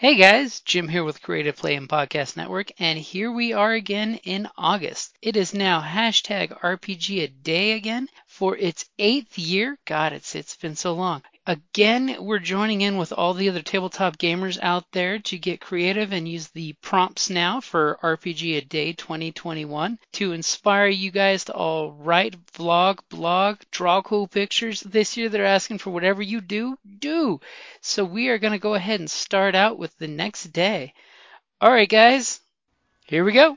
Hey guys, Jim here with Creative Play and Podcast Network, and here we are again in August. It is now hashtag RPG a day again for its eighth year. God, it's it's been so long. Again, we're joining in with all the other tabletop gamers out there to get creative and use the prompts now for RPG a Day 2021 to inspire you guys to all write, vlog, blog, draw cool pictures. This year they're asking for whatever you do, do. So we are going to go ahead and start out with the next day. All right, guys, here we go.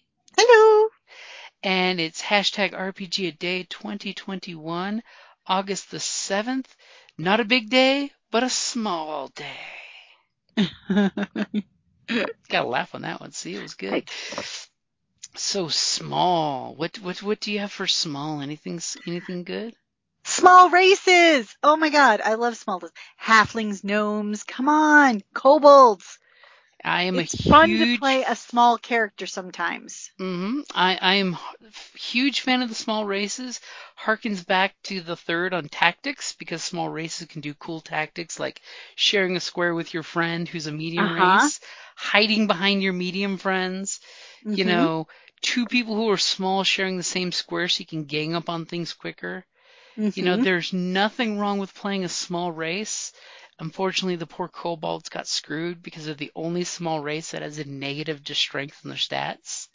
Hello! and it's hashtag RPG a day 2021, August the 7th. Not a big day, but a small day. Gotta laugh on that one. See, it was good. So small. What what what do you have for small? Anything anything good? Small races! Oh my god, I love small races. Halflings, gnomes, come on, kobolds. I am it's a fun huge to play a small character sometimes. hmm I, I am a huge fan of the small races. Harkens back to the third on tactics because small races can do cool tactics like sharing a square with your friend who's a medium Uh-huh. race, hiding behind your medium friends. You Mhm. know, two people who are small sharing the same square so you can gang up on things quicker. You know, Mhm. there's nothing wrong with playing a small race. Unfortunately, the poor kobolds got screwed because they're the only small race that has a negative to strength in their stats.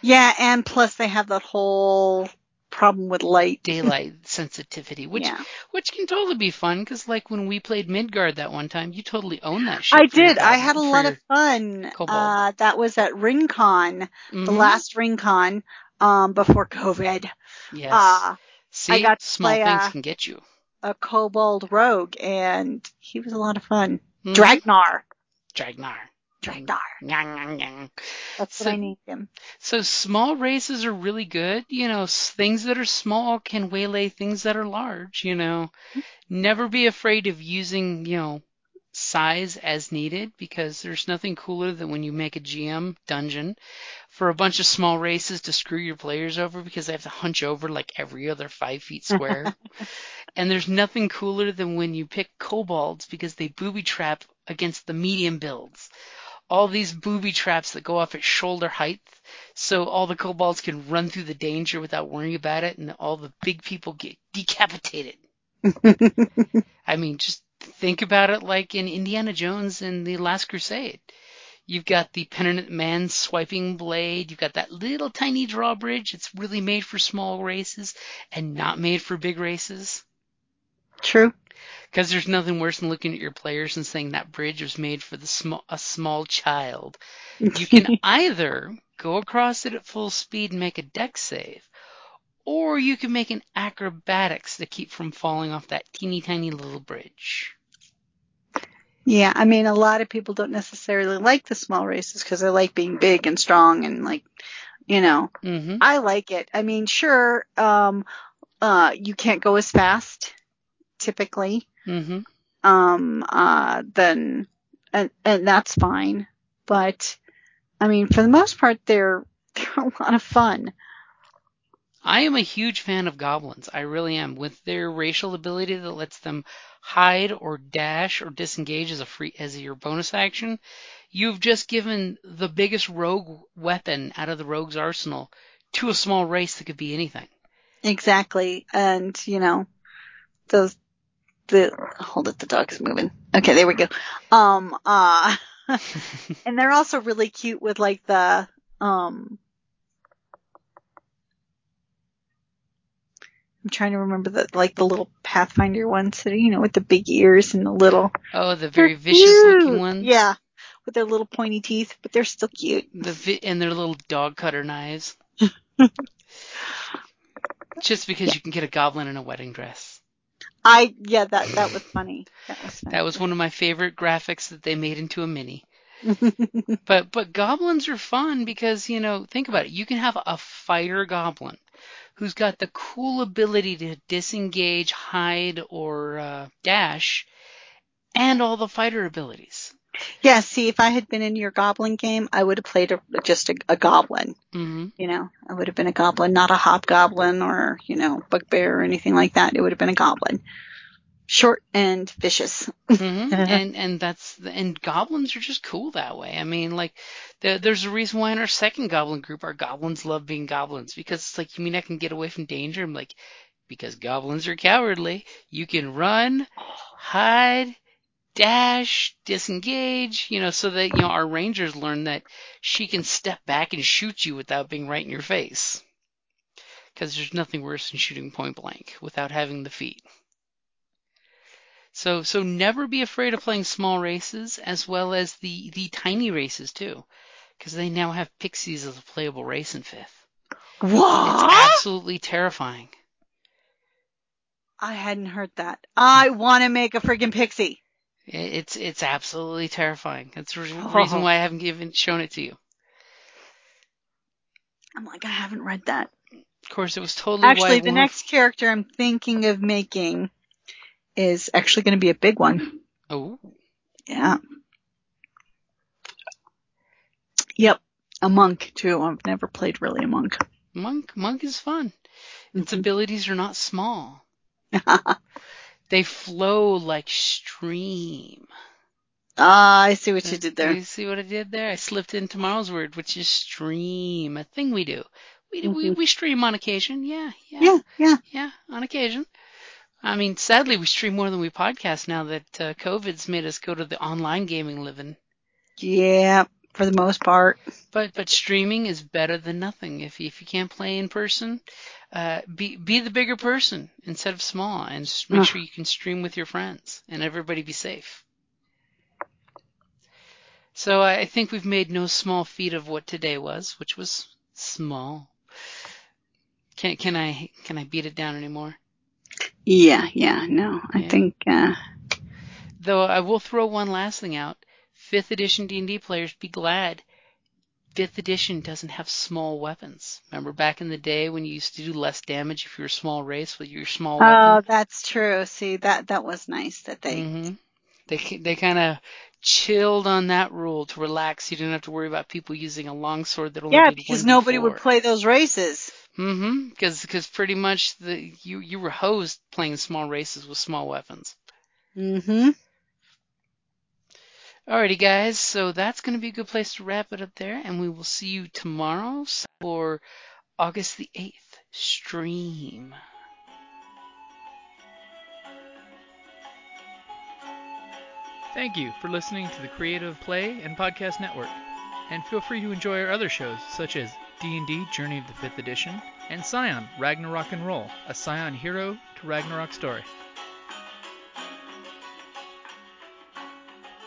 Yeah, and plus they have that whole problem with light. Daylight sensitivity, which yeah. which can totally be fun because like when we played Midgard that one time, you totally owned that shit. I did. I had a lot of fun. Uh, that was at RingCon, the Mhm. last RingCon, um, before COVID. Yes. Uh, See, got to small play, things uh, can get you. A kobold rogue, and he was a lot of fun. Mhm. Dragnar. Dragnar. Dragnar. Nyang, nyang, nyang. That's So- what I named him. So small races are really good. You know, things that are small can waylay things that are large, you know. Never be afraid of using, you know, size as needed because there's nothing cooler than when you make a GM dungeon for a bunch of small races to screw your players over because they have to hunch over like every other five feet square. and there's nothing cooler than when you pick kobolds because they booby trap against the medium builds all these booby traps that go off at shoulder height so all the kobolds can run through the danger without worrying about it and all the big people get decapitated. I mean, just think about it like in Indiana Jones and the Last Crusade. You've got the penitent man swiping blade. You've got that little tiny drawbridge. It's really made for small races and not made for big races. True. Because there's nothing worse than looking at your players and saying that bridge was made for the small a small child. You can either go across it at full speed and make a Dex save, or you can make an acrobatics to keep from falling off that teeny tiny little bridge. Yeah, I mean, a lot of people don't necessarily like the small races because they like being big and strong and like, you know, hmm I like it. I mean, sure, um, uh, you can't go as fast typically, hmm um, uh, then, and, and that's fine. But, I mean, for the most part, they're, they're a lot of fun. I am a huge fan of goblins. I really am. With their racial ability that lets them hide or dash or disengage as a free as your bonus action, you've just given the biggest rogue weapon out of the rogue's arsenal to a small race that could be anything. Exactly. And, you know, those, the, hold it, the dog's moving. Okay, there we go. Um, uh, and they're also really cute with like the, um, I'm trying to remember the like the little Pathfinder ones that you know, with the big ears and the little Oh, the very vicious looking ones. Yeah. With their little pointy teeth, but they're still cute. The vi- and their little dog cutter knives. Just because you can get a goblin in a wedding dress. I yeah, that that was funny. That was funny. That was one of my favorite graphics that they made into a mini. But but goblins are fun because you know think about it. You can have a fighter goblin who's got the cool ability to disengage, hide, or uh, dash, and all the fighter abilities. Yeah, see, if I had been in your goblin game, I would have played a, just a, a goblin. hmm You know, I would have been a goblin, not a hobgoblin or you know bugbear or anything like that. It would have been a goblin, short and vicious. hmm and and that's and goblins are just cool that way. I mean, like there, there's a reason why in our second goblin group, our goblins love being goblins because it's like you mean I can get away from danger? I'm like because goblins are cowardly. You can run, hide, dash, disengage, you know, so that you know our rangers learn that she can step back and shoot you without being right in your face. Because there's nothing worse than shooting point blank without having the feat. So so never be afraid of playing small races as well as the the tiny races too, because they now have pixies as a playable race in fifth. What? It's absolutely terrifying. I hadn't heard that. I want to make a friggin' pixie. It's it's absolutely terrifying. That's the re- reason why I haven't given shown it to you. I'm like, I haven't read that. Of course, it was totally Actually, the Wolf- next character I'm thinking of making is actually going to be a big one. Oh, Yeah. Yep. A monk too. I've never played really a monk. monk monk is fun. Its Mhm. abilities are not small. They flow like stream. Ah, I see what you did there. You see what I did there? I slipped in tomorrow's word, which is stream, a thing we do. We we Mhm. we stream on occasion. Yeah, yeah, Yeah, yeah. yeah, on occasion. I mean, sadly, we stream more than we podcast now that uh, COVID's made us go to the online gaming living. Yeah, for the most part. But but streaming is better than nothing. If you, if you can't play in person, uh, be be the bigger person instead of small, and make Ugh. sure you can stream with your friends and everybody be safe. So I think we've made no small feat of what today was, which was small. Can can I can I beat it down anymore? Yeah, yeah, no. I think, uh, Though I will throw one last thing out. Fifth edition D&D players, be glad. Fifth edition doesn't have small weapons. Remember back in the day when you used to do less damage if you were a small race with your small weapons. oh, weapon? that's true. See, that, that was nice that they, hmm They they kind of chilled on that rule to relax. You didn't have to worry about people using a longsword that only yeah, because 1d4. nobody would play those races. Mm-hmm. Because pretty much the you you were hosed playing small races with small weapons. Mm-hmm. Alrighty, guys. So that's going to be a good place to wrap it up there, and we will see you tomorrow for August the eighth stream. Thank you for listening to the Creative Play and Podcast Network. And feel free to enjoy our other shows such as D&D Journey of the 5th Edition and Scion Ragnarok and Roll, a Scion hero to Ragnarok story.